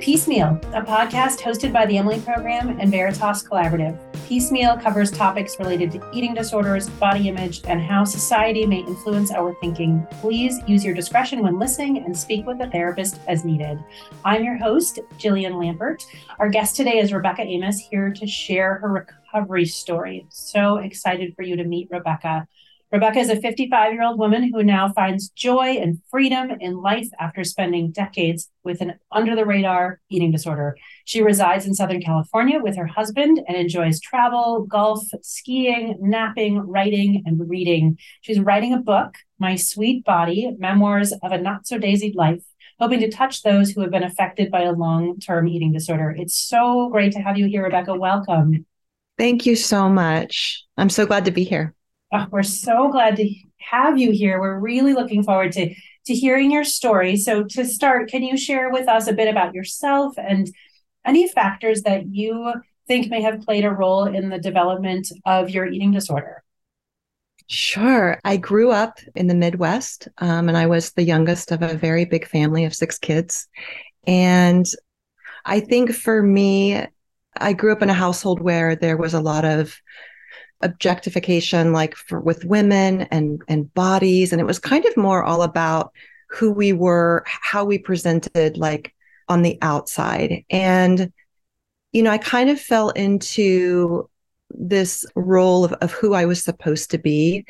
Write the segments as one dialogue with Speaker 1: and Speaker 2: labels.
Speaker 1: Peace Meal, a podcast hosted by the Emily Program and Veritas Collaborative. Peace Meal covers topics related to eating disorders, body image, and how society may influence our thinking. Please use your discretion when listening and speak with a therapist as needed. I'm your host, Jillian Lambert. Our guest today is Rebecca Amis, here to share her recovery story. So excited for you to meet Rebecca. Rebecca is a 55 year old woman who now finds joy and freedom in life after spending decades with an under the radar eating disorder. She resides in Southern California with her husband and enjoys travel, golf, skiing, napping, writing, and reading. She's writing a book, My Sweet Body Memoirs of a Not So Daisied Life. Hoping to touch those who have been affected by a long term eating disorder. It's so great to have you here, Rebecca. Welcome.
Speaker 2: Thank you so much. I'm so glad to be here.
Speaker 1: Oh, we're so glad to have you here. We're really looking forward to to hearing your story. So to start, can you share with us a bit about yourself and any factors that you think may have played a role in the development of your eating disorder?
Speaker 2: Sure. I grew up in the Midwest, um, and I was the youngest of a very big family of six kids. And I think for me, I grew up in a household where there was a lot of objectification like for with women and and bodies and it was kind of more all about who we were how we presented like on the outside. And you know i kind of fell into this role of, of who i was supposed to be.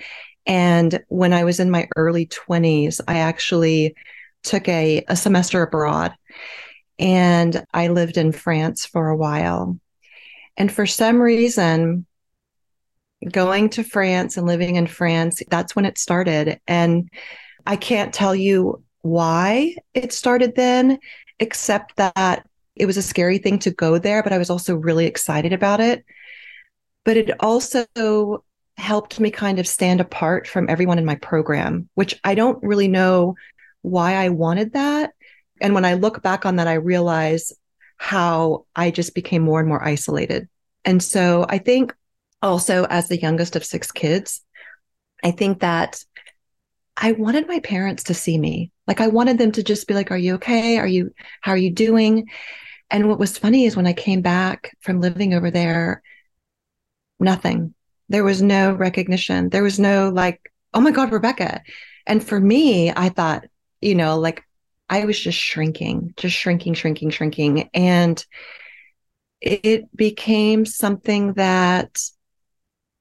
Speaker 2: And when i was in my early 20s i actually took a, a semester abroad and i lived in france for a while. And for some reason going to France and living in France, that's when it started. And I can't tell you why it started then, except that it was a scary thing to go there, but I was also really excited about it. But it also helped me kind of stand apart from everyone in my program, which I don't really know why I wanted that. And when I look back on that, I realize how I just became more and more isolated. And so I think also as the youngest of six kids, I think that I wanted my parents to see me. Like I wanted them to just be like, are you okay? Are you, how are you doing? And what was funny is when I came back from living over there, nothing. There was no recognition. There was no like, oh my God, Rebecca. And for me, I thought, you know, like I was just shrinking, just shrinking, shrinking, shrinking. And it became something that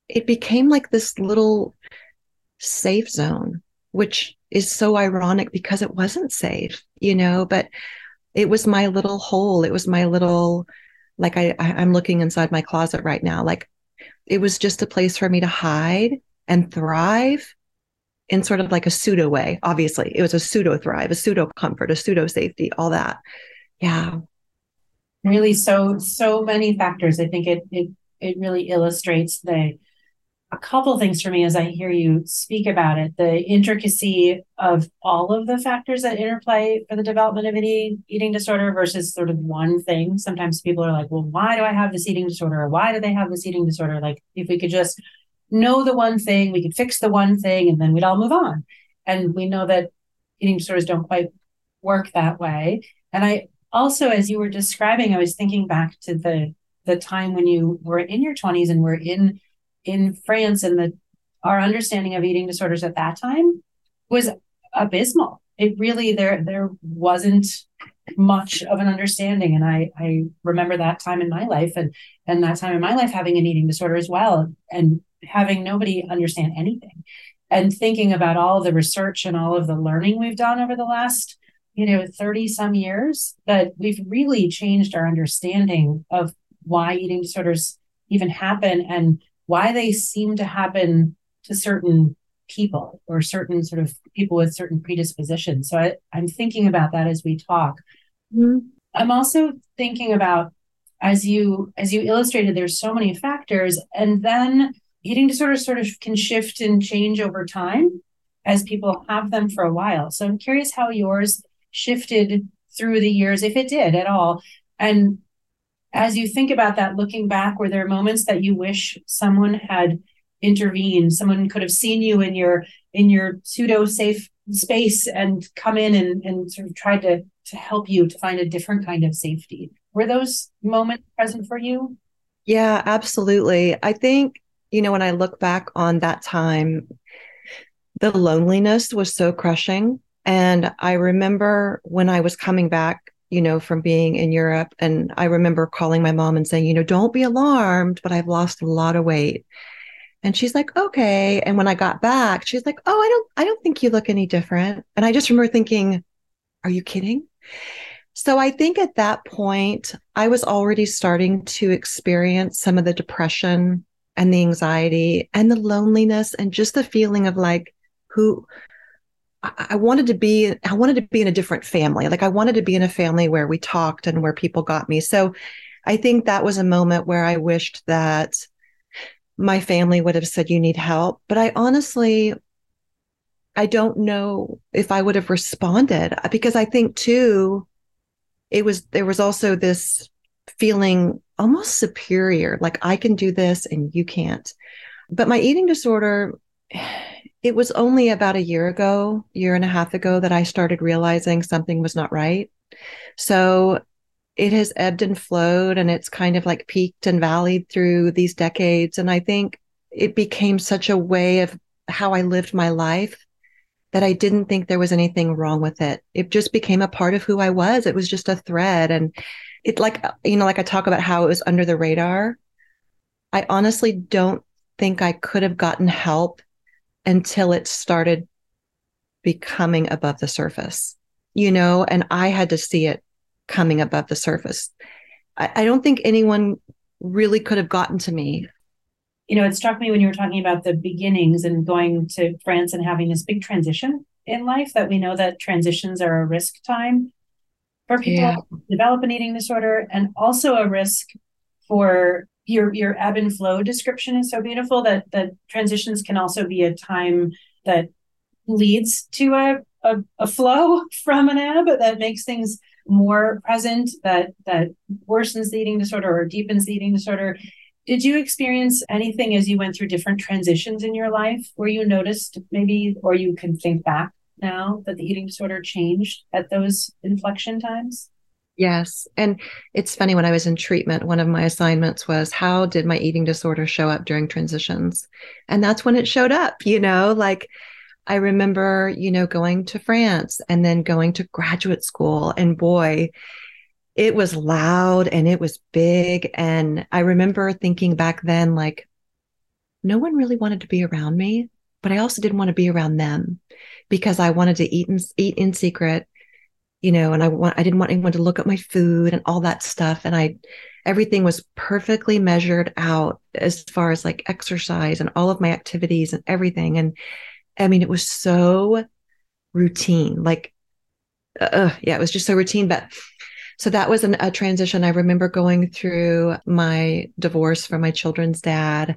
Speaker 2: it became like this little safe zone, which is so ironic because it wasn't safe, you know, but it was my little hole. It was my little, like I, I'm looking inside my closet right now. Like it was just a place for me to hide and thrive in sort of like a pseudo way. Obviously, it was a pseudo thrive, a pseudo comfort, a pseudo safety, all that. Yeah.
Speaker 1: Really, so so many factors. I think it it it really illustrates the a couple things for me as I hear you speak about it the intricacy of all of the factors that interplay for the development of any eating disorder versus sort of one thing. Sometimes people are like, well, why do I have this eating disorder? Or why do they have this eating disorder? Like, if we could just know the one thing, we could fix the one thing, and then we'd all move on. And we know that eating disorders don't quite work that way. And I also, as you were describing, I was thinking back to the the time when you were in your 20s and were in in France and the our understanding of eating disorders at that time was abysmal. It really there there wasn't much of an understanding and I I remember that time in my life and and that time in my life having an eating disorder as well and having nobody understand anything and thinking about all the research and all of the learning we've done over the last you know 30 some years that we've really changed our understanding of why eating disorders even happen and why they seem to happen to certain people or certain sort of people with certain predispositions. So I, am thinking about that as we talk. Mm-hmm. I'm also thinking about as you as you illustrated, there's so many factors, and then eating disorders sort of can shift and change over time as people have them for a while. So I'm curious how yours shifted through the years, if it did at all, and as you think about that looking back were there moments that you wish someone had intervened someone could have seen you in your in your pseudo safe space and come in and, and sort of tried to to help you to find a different kind of safety. Were those moments present for you?
Speaker 2: Yeah, absolutely. I think, you know, when I look back on that time, the loneliness was so crushing. And I remember when I was coming back, you know, from being in Europe, and I remember calling my mom and saying, you know, don't be alarmed, but I've lost a lot of weight. And she's like, okay. And when I got back, she's like, oh, I don't, I don't think you look any different. And I just remember thinking, are you kidding? So I think at that point, I was already starting to experience some of the depression and the anxiety and the loneliness and just the feeling of like, who I wanted to be, I wanted to be in a different family. Like I wanted to be in a family where we talked and where people got me. So I think that was a moment where I wished that my family would have said, you need help. But I honestly, I don't know if I would have responded uh, because I think too, it was, there was also this feeling almost superior, like I can do this and you can't. But my eating disorder, it was only about a year ago, year and a half ago, that I started realizing something was not right. So it has ebbed and flowed and it's kind of like peaked and valleyed through these decades. And I think it became such a way of how I lived my life that I didn't think there was anything wrong with it. It just became a part of who I was. It was just a thread. And it like, you know, like I talk about how it was under the radar. I honestly don't think I could have gotten help until it started becoming above the surface, you know, and I had to see it coming above the surface. I, I don't think anyone really could have gotten to me.
Speaker 1: You know, it struck me when you were talking about the beginnings and going to France and having this big transition in life that we know that transitions are a risk time for people yeah. develop an eating disorder and also a risk for your your ebb and flow description is so beautiful that that transitions can also be a time that leads to a, a, a flow from an ebb that makes things more present that that worsens the eating disorder or deepens the eating disorder. Did you experience anything as you went through different transitions in your life where you noticed maybe or you can think back now that the eating disorder changed at those inflection times
Speaker 2: Yes. And it's funny when I was in treatment, one of my assignments was how did my eating disorder show up during transitions? And that's when it showed up, you know, like I remember, you know, going to France and then going to graduate school. And boy, it was loud and it was big. And I remember thinking back then, like, no one really wanted to be around me, but I also didn't want to be around them because I wanted to eat and eat in secret, you know, and I want I didn't want anyone to look at my food and all that stuff. And I everything was perfectly measured out as far as like exercise and all of my activities and everything. And I mean, it was so routine. Like, uh, yeah, it was just so routine. But so that was an, a transition. I remember going through my divorce from my children's dad,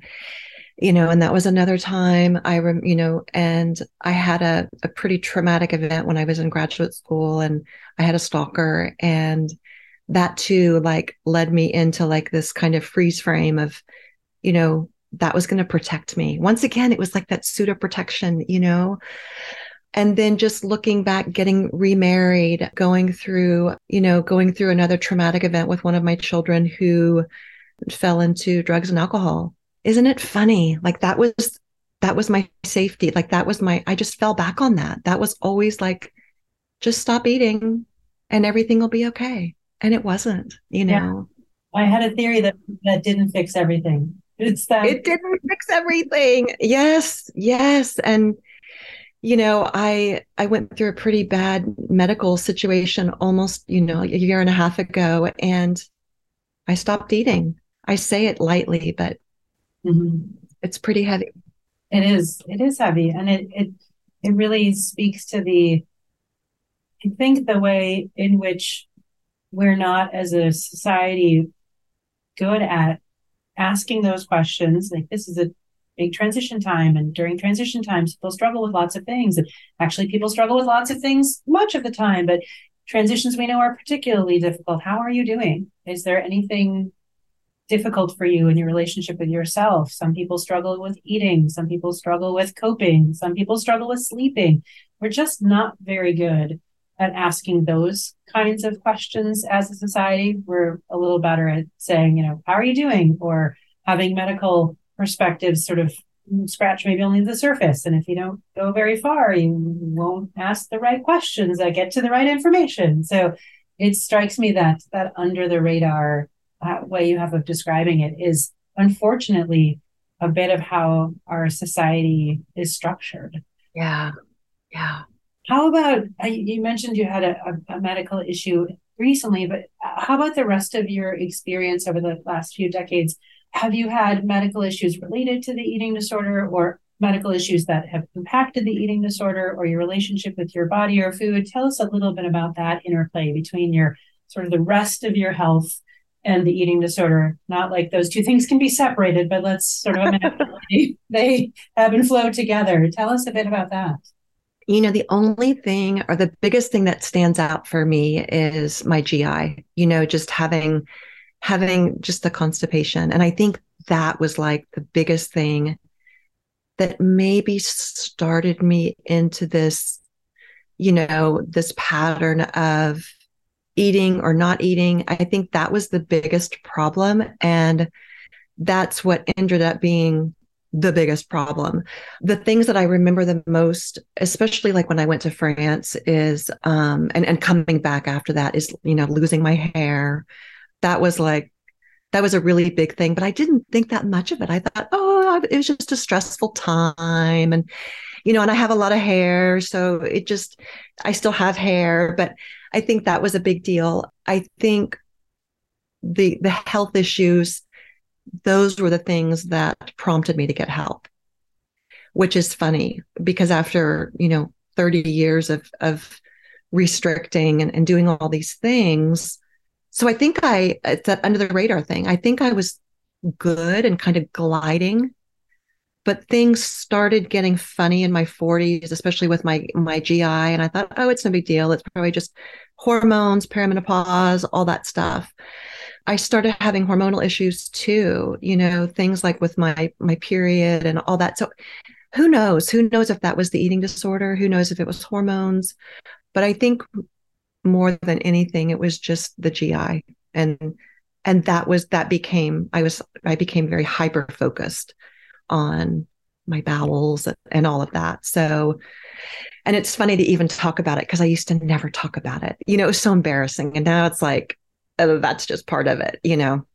Speaker 2: you know, and that was another time I, rem, you know, and I had a, a pretty traumatic event when I was in graduate school and I had a stalker and that too, like led me into like this kind of freeze frame of, you know, that was going to protect me. Once again, it was like that pseudo protection, you know? And then just looking back, getting remarried, going through, you know, going through another traumatic event with one of my children who fell into drugs and alcohol. Isn't it funny? Like that was, that was my safety. Like that was my, I just fell back on that. That was always like, just stop eating and everything will be okay. And it wasn't, you know.
Speaker 1: Yeah. I had a theory that that didn't fix everything it's that
Speaker 2: it didn't fix everything. Yes, yes. And you know, I I went through a pretty bad medical situation almost, you know, a year and a half ago and I stopped eating. I say it lightly, but mm-hmm. it's pretty heavy.
Speaker 1: It is. It is heavy. And it it it really speaks to the I think the way in which we're not as a society good at asking those questions like this is a big transition time and during transition times people struggle with lots of things and actually people struggle with lots of things much of the time but transitions we know are particularly difficult how are you doing is there anything difficult for you in your relationship with yourself some people struggle with eating some people struggle with coping some people struggle with sleeping we're just not very good at asking those kinds of questions as a society. We're a little better at saying, you know, how are you doing? Or having medical perspectives sort of scratch maybe only the surface. And if you don't go very far, you won't ask the right questions that get to the right information. So it strikes me that that under the radar uh, way you have of describing it is unfortunately a bit of how our society is structured.
Speaker 2: Yeah. Yeah.
Speaker 1: How about you mentioned you had a, a medical issue recently, but how about the rest of your experience over the last few decades? Have you had medical issues related to the eating disorder or medical issues that have impacted the eating disorder or your relationship with your body or food? Tell us a little bit about that interplay between your sort of the rest of your health and the eating disorder. Not like those two things can be separated, but let's sort of they ebb and flow together. Tell us a bit about that.
Speaker 2: You know, the only thing or the biggest thing that stands out for me is my GI, you know, just having having just the constipation. And I think that was like the biggest thing that maybe started me into this, you know, this pattern of eating or not eating. I think that was the biggest problem. And that's what ended up being the biggest problem. The things that I remember the most, especially like when I went to France, is um and, and coming back after that is, you know, losing my hair. That was like that was a really big thing, but I didn't think that much of it. I thought, oh, it was just a stressful time. And, you know, and I have a lot of hair. So it just, I still have hair, but I think that was a big deal. I think the the health issues those were the things that prompted me to get help which is funny because after you know 30 years of of restricting and, and doing all these things so i think i it's that under the radar thing i think i was good and kind of gliding but things started getting funny in my 40s especially with my my gi and i thought oh it's no big deal it's probably just hormones perimenopause all that stuff I started having hormonal issues too, you know, things like with my my period and all that. So who knows? Who knows if that was the eating disorder? Who knows if it was hormones? But I think more than anything it was just the GI and and that was that became I was I became very hyper focused on my bowels and all of that. So and it's funny to even talk about it because I used to never talk about it. You know, it was so embarrassing. And now it's like, uh, that's just part of it, you know?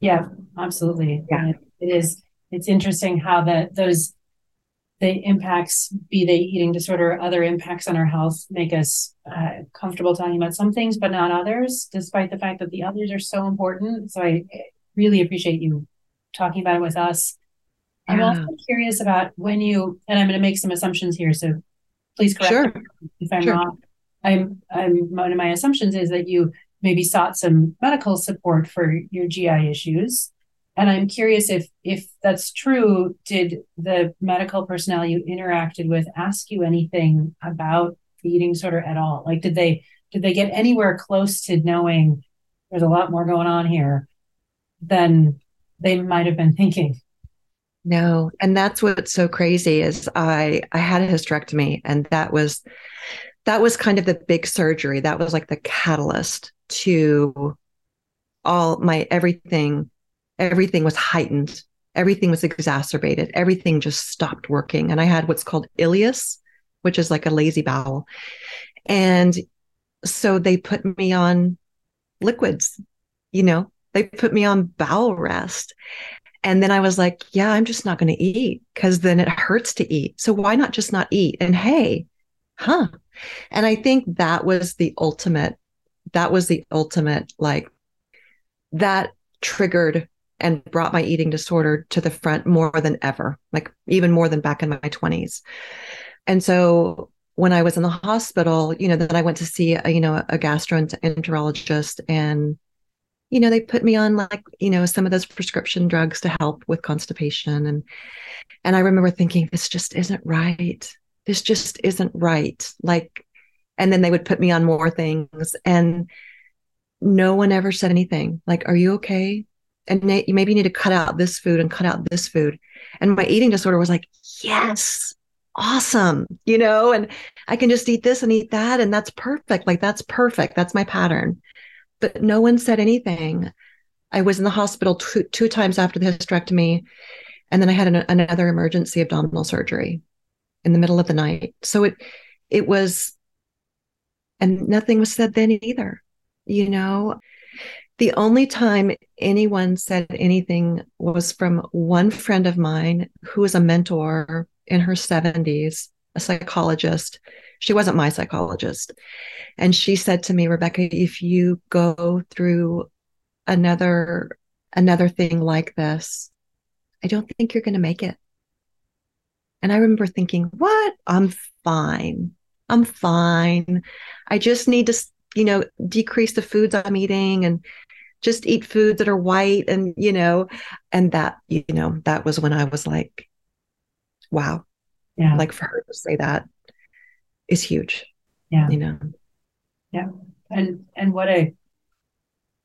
Speaker 1: Yeah, absolutely.
Speaker 2: Yeah.
Speaker 1: It is, it's interesting how that those, the impacts, be they eating disorder, other impacts on our health, make us uh, comfortable talking about some things, but not others, despite the fact that the others are so important. So I really appreciate you talking about it with us. Yeah. I'm also curious about when you, and I'm going to make some assumptions here. So please correct
Speaker 2: sure.
Speaker 1: me if I'm sure. wrong. I'm, I'm, one of my assumptions is that you maybe sought some medical support for your GI issues. And I'm curious if if that's true, did the medical personnel you interacted with ask you anything about the eating disorder at all? Like did they did they get anywhere close to knowing there's a lot more going on here than they might have been thinking?
Speaker 2: No, and that's what's so crazy is I I had a hysterectomy and that was that was kind of the big surgery. That was like the catalyst to all my everything everything was heightened. Everything was exacerbated. Everything just stopped working. And i had what's called ileus which is like a lazy bowel. And so they put me on liquids you know? They put me on bowel rest and then i was like yeah i'm just not going to eat because then it hurts to eat. So why not just not eat? And hey huh. And i think that was the ultimate that was the ultimate like that triggered and brought my eating disorder to the front more than ever like even more than back in my 20s and so when i was in the hospital you know then i went to see a, you know a gastroenterologist and you know they put me on like you know some of those prescription drugs to help with constipation and and i remember thinking this just isn't right this just isn't right like and then they would put me on more things and no one ever said anything like are you okay and you maybe need to cut out this food and cut out this food and my eating disorder was like yes awesome, you know, and I can just eat this and eat that. And that's perfect. Like, that's perfect. That's my pattern. But no one said anything. I was in the hospital two, two times after the hysterectomy. And then I had an, another emergency abdominal surgery in the middle of the night. So it, it was, and nothing was said then either, you know. The only time anyone said anything was from one friend of mine who was a mentor in her 70s, a psychologist. She wasn't my psychologist. And she said to me, Rebecca, if you go through another another thing like this, I don't think you're going to make it. And I remember thinking, what? I'm fine. I'm fine. I just need to, you know, decrease the foods I'm eating and just eat foods that are white and, you know, and that, you know, that was when I was like, wow. Yeah. Like for her to say that is huge.
Speaker 1: Yeah.
Speaker 2: You know.
Speaker 1: Yeah. And and what a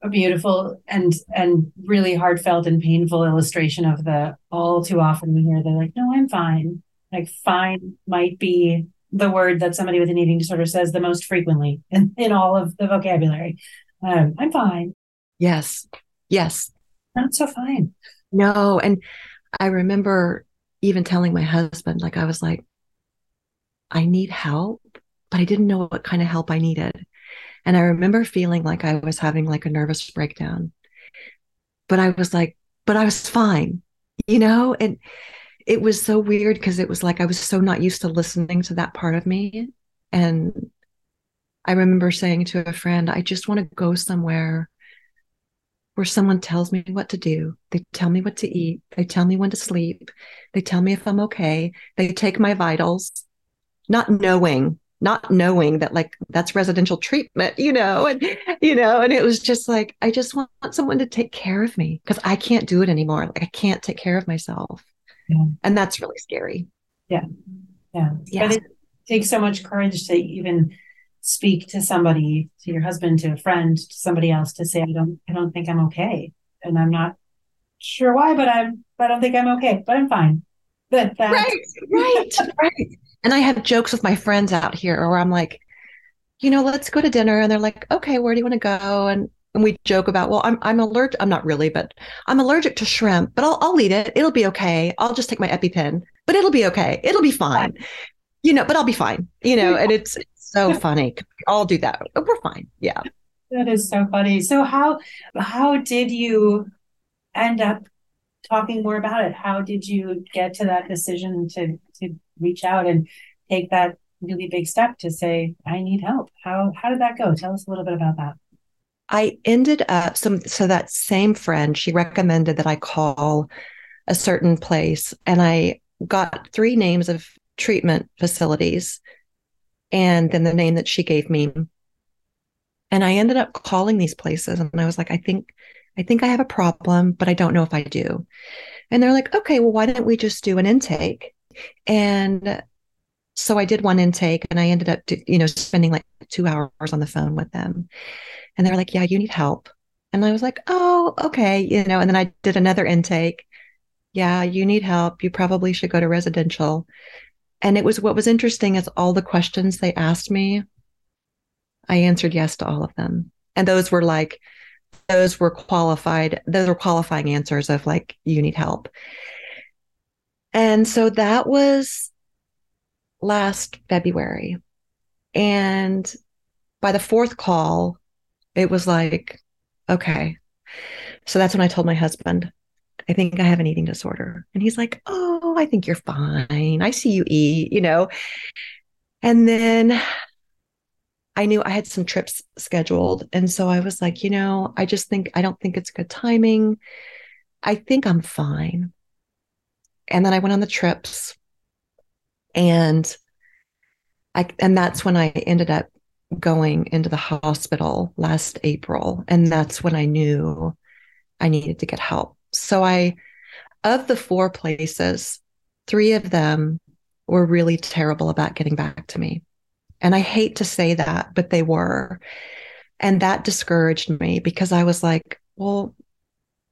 Speaker 1: a beautiful and and really heartfelt and painful illustration of the all too often we hear they're like, no, I'm fine. Like fine might be the word that somebody with an eating disorder says the most frequently in, in all of the vocabulary. Um, I'm fine.
Speaker 2: Yes. Yes.
Speaker 1: Not so fine.
Speaker 2: No. And I remember even telling my husband, like, I was like, I need help, but I didn't know what kind of help I needed. And I remember feeling like I was having like a nervous breakdown. But I was like, but I was fine, you know? And it was so weird because it was like I was so not used to listening to that part of me. And I remember saying to a friend, I just want to go somewhere where someone tells me what to do. They tell me what to eat. They tell me when to sleep. They tell me if I'm okay. They take my vitals, not knowing, not knowing that like that's residential treatment, you know, and you know, and it was just like I just want someone to take care of me because I can't do it anymore. Like I can't take care of myself. Yeah. And that's really scary.
Speaker 1: Yeah. Yeah. yeah. But it takes so much courage to even speak to somebody, to your husband, to a friend, to somebody else to say, I don't, I don't think I'm okay. And I'm not sure why, but I'm, but I don't think I'm okay, but I'm fine.
Speaker 2: But right, right, right. And I have jokes with my friends out here where I'm like, you know, let's go to dinner. And they're like, okay, where do you want to go? And and we joke about, well, I'm I'm allergic. I'm not really, but I'm allergic to shrimp, but I'll I'll eat it. It'll be okay. I'll just take my EpiPen, but it'll be okay. It'll be fine. You know, but I'll be fine. You know, and it's so funny. I'll do that. We're fine. Yeah.
Speaker 1: That is so funny. So how how did you end up talking more about it? How did you get to that decision to reach out and take that really big step to say, I need help? How how did that go? Tell us a little bit about that.
Speaker 2: I ended up some so that same friend, she recommended that I call a certain place and I got three names of treatment facilities and then the name that she gave me. And I ended up calling these places and I was like, I think, I think I have a problem, but I don't know if I do. And they're like, okay, well, why don't we just do an intake? And so I did one intake and I ended up, you know, spending like two hours on the phone with them. And they're like, yeah, you need help. And I was like, oh, okay. You know, and then I did another intake. Yeah, you need help. You probably should go to residential. And it was what was interesting is all the questions they asked me, I answered yes to all of them. And those were like, those were qualified, those were qualifying answers of like, you need help. And so that was last February. And by the fourth call, it was like, okay. So that's when I told my husband, I think I have an eating disorder. And he's like, Oh, I think you're fine. I see you eat, you know. And then I knew I had some trips scheduled. And so I was like, you know, I just think, I don't think it's good timing. I think I'm fine. And then I went on the trips and I, and that's when I ended up going into the hospital last April. And that's when I knew I needed to get help. So I, of the four places, three of them were really terrible about getting back to me. And I hate to say that, but they were. And that discouraged me because I was like, well,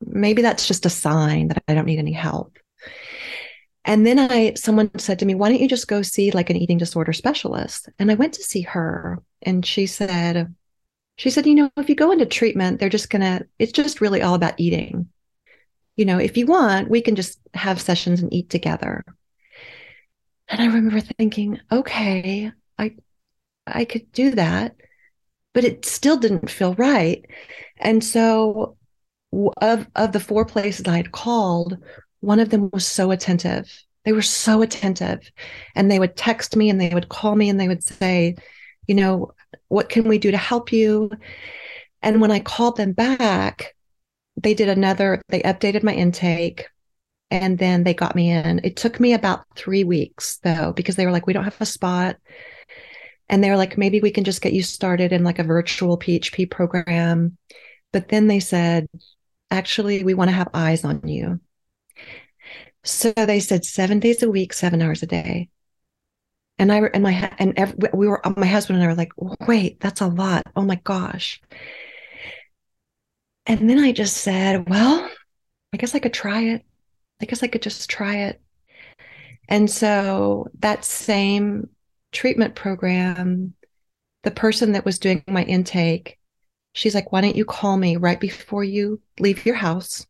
Speaker 2: maybe that's just a sign that I don't need any help. And then I someone said to me, "Why don't you just go see like an eating disorder specialist?" And I went to see her and she said she said, "You know, if you go into treatment, they're just going to it's just really all about eating. You know, if you want, we can just have sessions and eat together." And I remember thinking, "Okay, I I could do that." But it still didn't feel right. And so of of the four places I had called, one of them was so attentive. They were so attentive. And they would text me and they would call me and they would say, you know, what can we do to help you? And when I called them back, they did another, they updated my intake and then they got me in. It took me about three weeks though, because they were like, we don't have a spot. And they were like, maybe we can just get you started in like a virtual PHP program. But then they said, actually, we want to have eyes on you. So they said seven days a week, seven hours a day. And I and my and every, we were my husband and I were like, wait, that's a lot. Oh my gosh. And then I just said, well, I guess I could try it. I guess I could just try it. And so that same treatment program, the person that was doing my intake, she's like, why don't you call me right before you leave your house?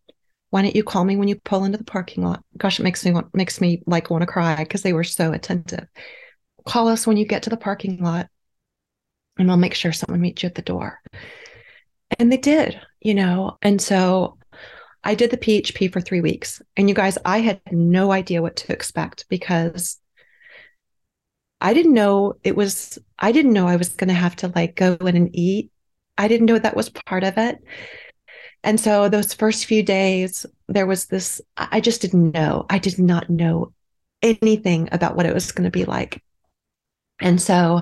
Speaker 2: Why don't you call me when you pull into the parking lot? Gosh, it makes me want, makes me like want to cry because they were so attentive. Call us when you get to the parking lot and we'll make sure someone meets you at the door. And they did, you know. And so I did the PHP for three weeks. And you guys, I had no idea what to expect because I didn't know it was, I didn't know I was going to have to like go in and eat. I didn't know that was part of it. And so those first few days, there was this, I just didn't know. I did not know anything about what it was going to be like. And so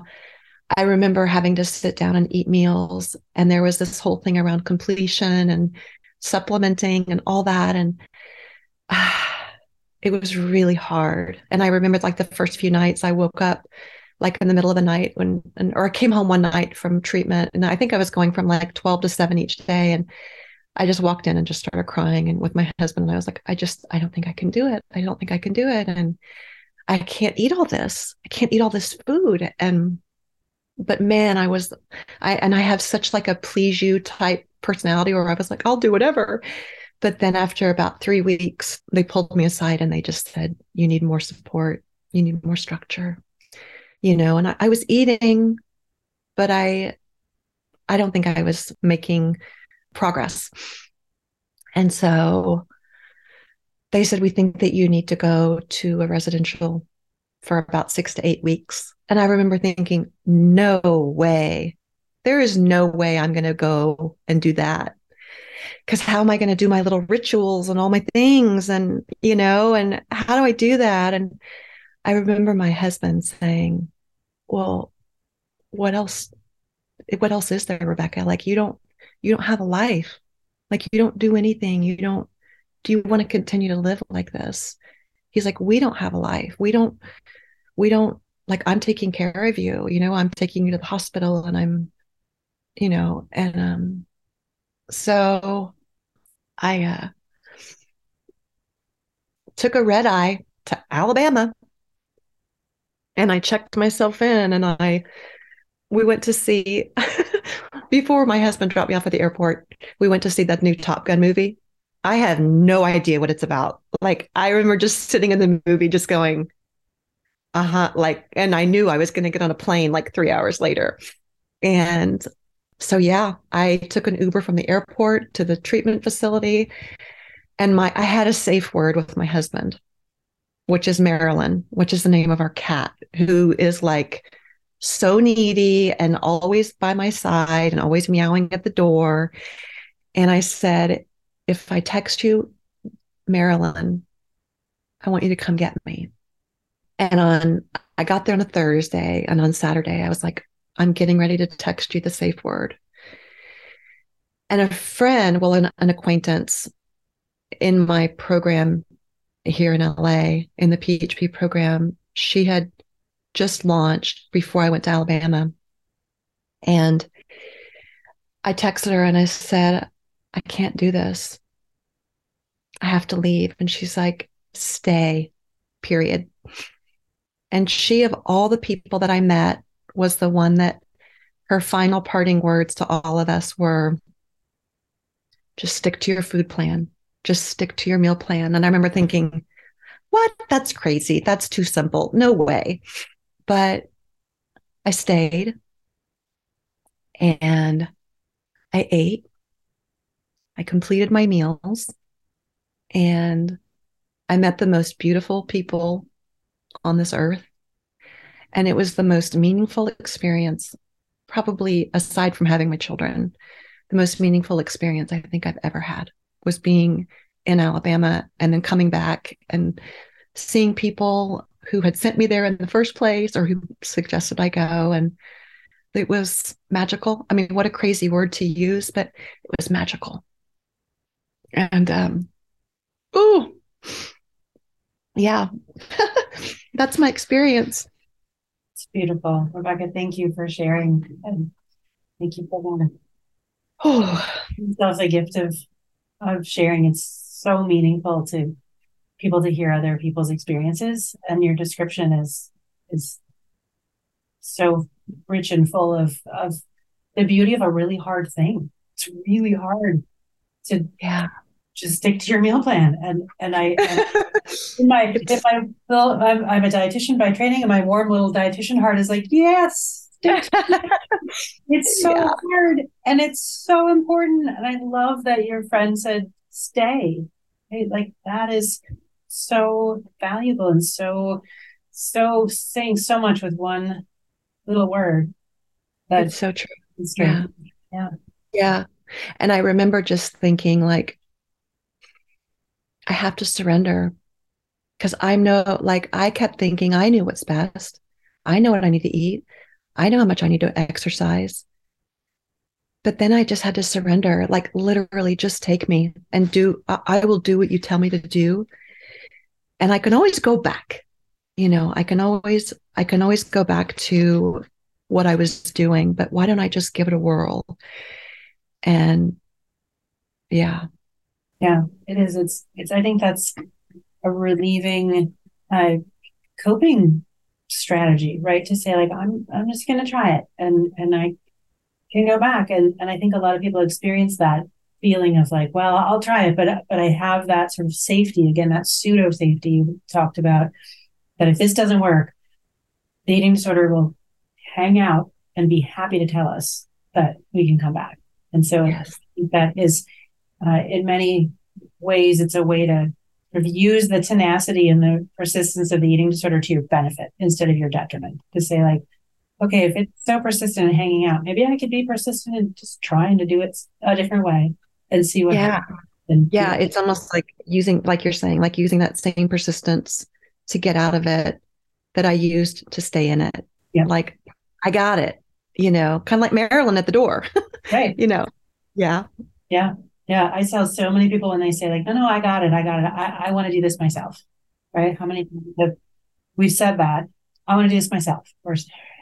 Speaker 2: I remember having to sit down and eat meals. And there was this whole thing around completion and supplementing and all that. And it was really hard. And I remember like the first few nights I woke up like in the middle of the night when, and, or I came home one night from treatment. And I think I was going from like 12 to 7 each day. And I just walked in and just started crying and with my husband and I was like I just I don't think I can do it. I don't think I can do it and I can't eat all this. I can't eat all this food and but man, I was I and I have such like a please you type personality where I was like I'll do whatever. But then after about 3 weeks, they pulled me aside and they just said you need more support. You need more structure. You know, and I, I was eating but I I don't think I was making progress. And so they said, We think that you need to go to a residential for about six to eight weeks. And I remember thinking, No way. There is no way I'm going to go and do that. Because how am I going to do my little rituals and all my things? And, you know, and how do I do that? And I remember my husband saying, Well, what else? What else is there, Rebecca? Like, you don't you don't have a life. Like you don't do anything. You don't, do you want to continue to live like this? He's like, we don't have a life. We don't, we don't, like, I'm taking care of you. You know, I'm taking you to the hospital and I'm, you know, and, um, so I, uh, took a red eye to Alabama and I checked myself in and I, we went to see before my husband dropped me off at the airport, we went to see that new Top Gun movie. I have no idea what it's about. Like I remember just sitting in the movie just going, uh-huh, like and I knew I was going to get on a plane like 3 hours later. And so yeah, I took an Uber from the airport to the treatment facility and my I had a safe word with my husband, which is Marilyn, which is the name of our cat, who is like so needy and always by my side and always meowing at the door. And I said, if I text you, Marilyn, I want you to come get me. And on, I got there on a Thursday, and on Saturday, I was like, I'm getting ready to text you the safe word. And a friend, well, an, an acquaintance in my program here in LA, in the PHP program, she had just launched before I went to Alabama. And I texted her and I said, I can't do this. I have to leave. And she's like, stay. period. And she, of all the people that I met, was the one that her final parting words to all of us were just stick to your food plan, just stick to your meal plan. And I remember thinking, what? That's crazy. That's too simple. No way. But I stayed and I ate. I completed my meals and I met the most beautiful people on this earth. And it was the most meaningful experience, probably aside from having my children, the most meaningful experience I think I've ever had was being in Alabama and then coming back and seeing people who had sent me there in the first place or who suggested I go. And it was magical. I mean, what a crazy word to use, but it was magical. And um, ooh, yeah, that's my experience.
Speaker 1: It's beautiful. Rebecca, thank you for sharing. And thank you for that.
Speaker 2: Oh,
Speaker 1: That's a gift of of sharing. It's so meaningful to people to hear other people's experiences. And your description is is so rich and full of of the beauty of a really hard thing. It's really hard to
Speaker 2: yeah
Speaker 1: just stick to your meal plan. And and I and in my if I well, I'm I'm a dietitian by training, and my warm little dietitian heart is like, yes, stick to it. it's so
Speaker 2: Yeah.
Speaker 1: hard and it's so important. And I love that your friend said, stay. Like that is so valuable and so so saying so much with one little word. That's
Speaker 2: so true.
Speaker 1: Yeah,
Speaker 2: Yeah. And I remember just thinking, like, I have to surrender because I'm no, like, I kept thinking I knew what's best. I know what I need to eat. I know how much I need to exercise. But then I just had to surrender, like, literally just take me and do, I, I will do what you tell me to do. And I can always go back. You know, I can always, I can always go back to what I was doing, but why don't I just give it a whirl? And yeah,
Speaker 1: Yeah, it is. It's it's I think that's a relieving uh coping strategy, right? To say like I'm I'm just gonna try it and and I can go back and and I think a lot of people experience that feeling of like, well, I'll try it, but but I have that sort of safety again, that pseudo safety you talked about, that if this doesn't work, the eating disorder will hang out and be happy to tell us that we can come back. And so
Speaker 2: yes,
Speaker 1: that is, uh, in many ways, it's a way to sort of use the tenacity and the persistence of the eating disorder to your benefit instead of your detriment. To say, like, okay, if it's so persistent and hanging out, maybe I could be persistent and just trying to do it a different way and see what
Speaker 2: yeah,
Speaker 1: happens.
Speaker 2: Yeah. It's almost like using, like you're saying, like using that same persistence to get out of it that I used to stay in it.
Speaker 1: Yeah.
Speaker 2: Like I got it, you know, kind of like Marilyn at the door,
Speaker 1: right.
Speaker 2: you know. Yeah,
Speaker 1: Yeah. Yeah. I saw so many people when they say, like, no, no, I got it. I got it. I, I want to do this myself. Right. How many have we've said that? I want to do this myself. Or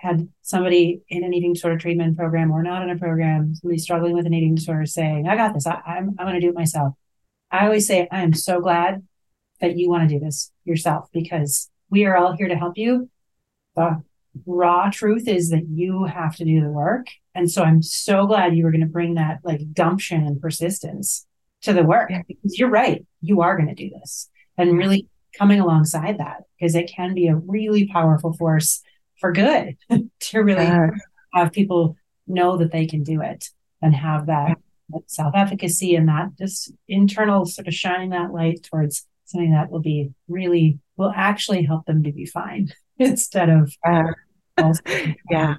Speaker 1: had somebody in an eating disorder treatment program or not in a program, somebody struggling with an eating disorder saying, I got this. I, I'm, I'm going to do it myself. I always say, I am so glad that you want to do this yourself because we are all here to help you. The raw truth is that you have to do the work. And so I'm so glad you were going to bring that like gumption and persistence to the work because you're right. You are going to do this and really coming alongside that because it can be a really powerful force for good to really have people know that they can do it and have that, that self-efficacy and that just internal sort of shining that light towards something that will be really will actually help them to be fine instead of
Speaker 2: Uh,
Speaker 1: also
Speaker 2: yeah.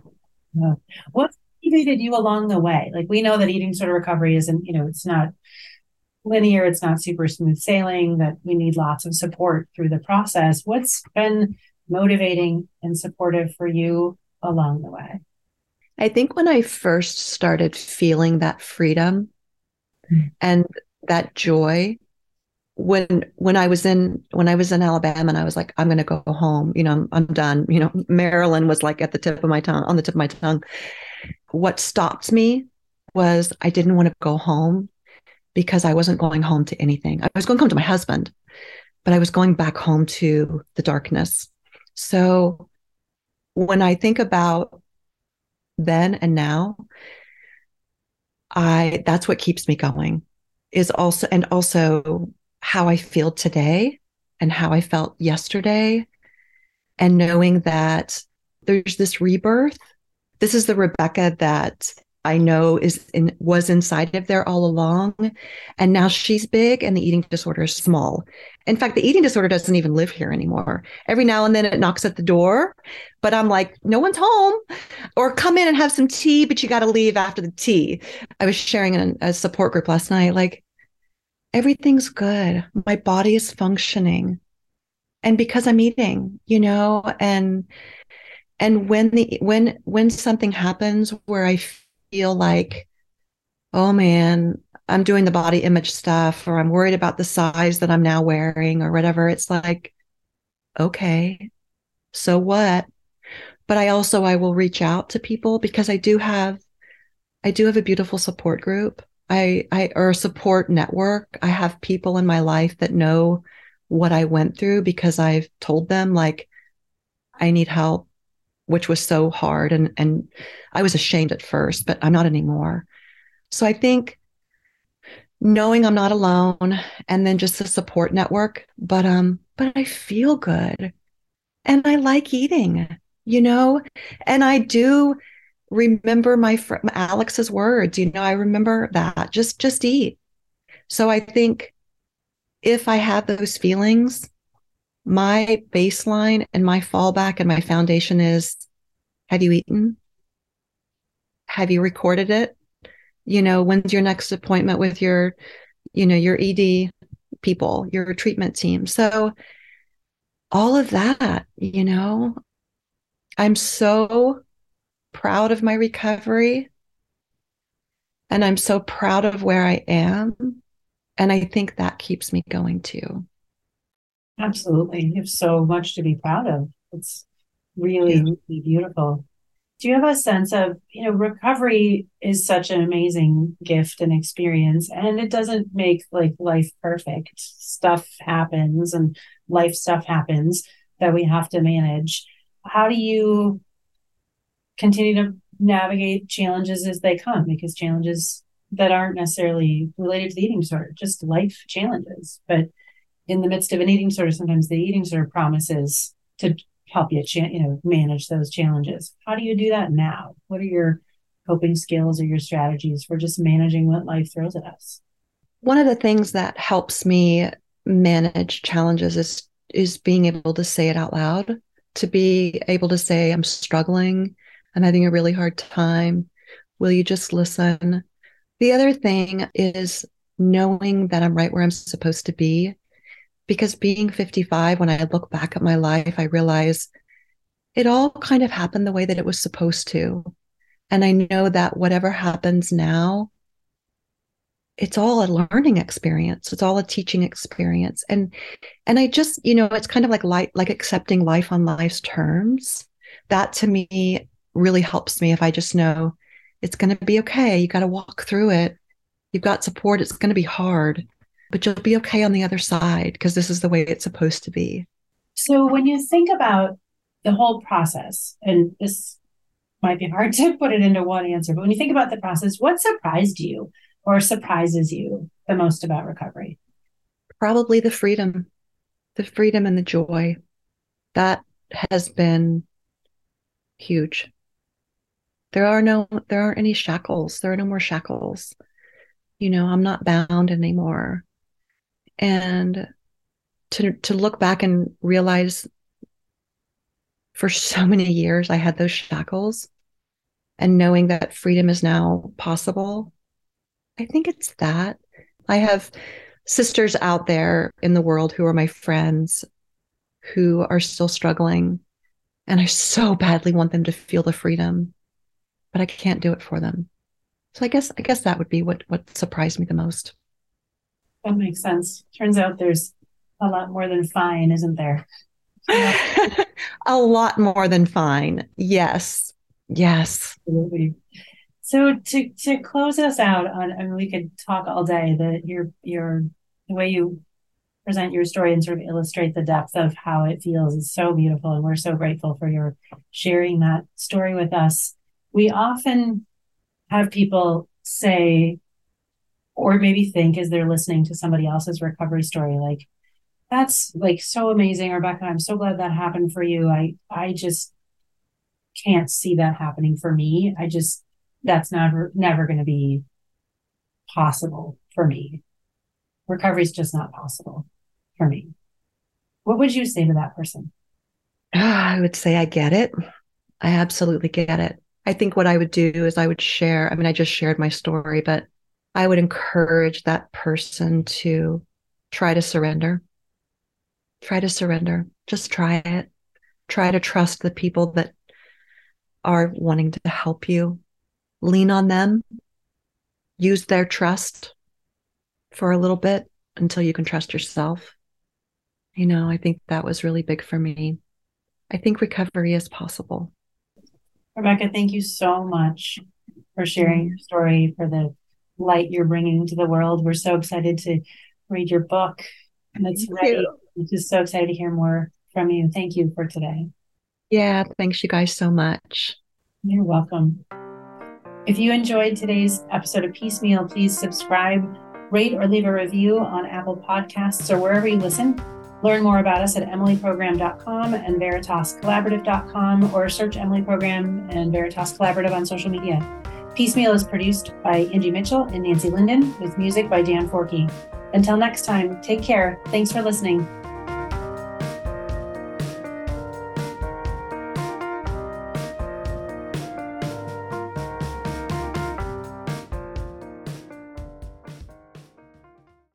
Speaker 1: what motivated you along the way? Like we know that eating sort of recovery isn't, you know, it's not linear, it's not super smooth sailing, that we need lots of support through the process. What's been motivating and supportive for you along the way?
Speaker 2: I think when I first started feeling that freedom
Speaker 1: Mm.
Speaker 2: and that joy, when when I was in when I was in Alabama and I was like, I'm gonna go home, you know, I'm, I'm done. You know, Marilyn was like at the tip of my tongue, on the tip of my tongue. What stopped me was I didn't want to go home because I wasn't going home to anything. I was going home to my husband, but I was going back home to the darkness. So when I think about then and now, I that's what keeps me going is also and also how I feel today and how I felt yesterday and knowing that there's this rebirth. This is the Rebecca that I know is in was inside of there all along. And now she's big and the eating disorder is small. In fact, the eating disorder doesn't even live here anymore. Every now and then it knocks at the door, but I'm like, no one's home. Or come in and have some tea, but you got to leave after the tea. I was sharing in a support group last night, like, everything's good. My body is functioning. And because I'm eating, you know, and and when the when when something happens where I feel like, oh man, I'm doing the body image stuff, or I'm worried about the size that I'm now wearing, or whatever. It's like, okay, so what? But I also I will reach out to people because I do have I do have a beautiful support group. I I or support network. I have people in my life that know what I went through because I've told them like I need help which was so hard and and I was ashamed at first, but I'm not anymore. So I think knowing I'm not alone and then just the support network, but um but I feel good. And I like eating, you know? And I do remember my friend Alex's words, you know, I remember that. Just just eat. So I think if I have those feelings, my baseline and my fallback and my foundation is have you eaten? Have you recorded it? You know, when's your next appointment with your, you know, your ED people, your treatment team? So all of that, you know, I'm so proud of my recovery and I'm so proud of where I am. And I think that keeps me going too.
Speaker 1: Absolutely. You have so much to be proud of. It's really, really beautiful. Do you have a sense of, you know, recovery is such an amazing gift and experience, and it doesn't make like life perfect. Stuff happens and life stuff happens that we have to manage. How do you continue to navigate challenges as they come? Because challenges that aren't necessarily related to the eating disorder, just life challenges. But in the midst of an eating disorder, sometimes the eating disorder promises to help you, cha- you know, manage those challenges. How do you do that now? What are your coping skills or your strategies for just managing what life throws at us?
Speaker 2: One of the things that helps me manage challenges is is being able to say it out loud, to be able to say, I'm struggling, I'm having a really hard time. Will you just listen? The other thing is knowing that I'm right where I'm supposed to be. Because being 55, when I look back at my life, I realize it all kind of happened the way that it was supposed to. And I know that whatever happens now, it's all a learning experience. It's all a teaching experience. And and I just, you know, it's kind of like life, like accepting life on life's terms. That to me really helps me if I just know it's going to be okay. You got to walk through it. You've got support. It's going to be hard, but you'll be okay on the other side because this is the way it's supposed to be.
Speaker 1: So, when you think about the whole process, and this might be hard to put it into one answer, but when you think about the process, what surprised you or surprises you the most about recovery?
Speaker 2: Probably the freedom, the freedom and the joy. That has been huge there are no there aren't any shackles there are no more shackles you know i'm not bound anymore and to to look back and realize for so many years i had those shackles and knowing that freedom is now possible i think it's that i have sisters out there in the world who are my friends who are still struggling and i so badly want them to feel the freedom but I can't do it for them. So I guess I guess that would be what what surprised me the most.
Speaker 1: That makes sense. Turns out there's a lot more than fine, isn't there?
Speaker 2: a lot more than fine. Yes. Yes.
Speaker 1: Absolutely. So to to close us out on I mean we could talk all day that your your the way you present your story and sort of illustrate the depth of how it feels is so beautiful. And we're so grateful for your sharing that story with us. We often have people say, or maybe think as they're listening to somebody else's recovery story, like, that's like so amazing, Rebecca. I'm so glad that happened for you. I I just can't see that happening for me. I just that's never never going to be possible for me. Recovery is just not possible for me. What would you say to that person?
Speaker 2: I would say I get it. I absolutely get it. I think what I would do is I would share. I mean, I just shared my story, but I would encourage that person to try to surrender. Try to surrender. Just try it. Try to trust the people that are wanting to help you. Lean on them. Use their trust for a little bit until you can trust yourself. You know, I think that was really big for me. I think recovery is possible.
Speaker 1: Rebecca, thank you so much for sharing your story, for the light you're bringing to the world. We're so excited to read your book and it's thank ready. I'm just so excited to hear more from you. Thank you for today.
Speaker 2: Yeah, thanks you guys so much.
Speaker 1: You're welcome. If you enjoyed today's episode of Peace Meal, please subscribe, rate, or leave a review on Apple Podcasts or wherever you listen. Learn more about us at emilyprogram.com and veritascollaborative.com or search Emily Program and Veritas Collaborative on social media. Peace Meal is produced by Angie Mitchell and Nancy Linden with music by Dan Forkey. Until next time, take care. Thanks for listening.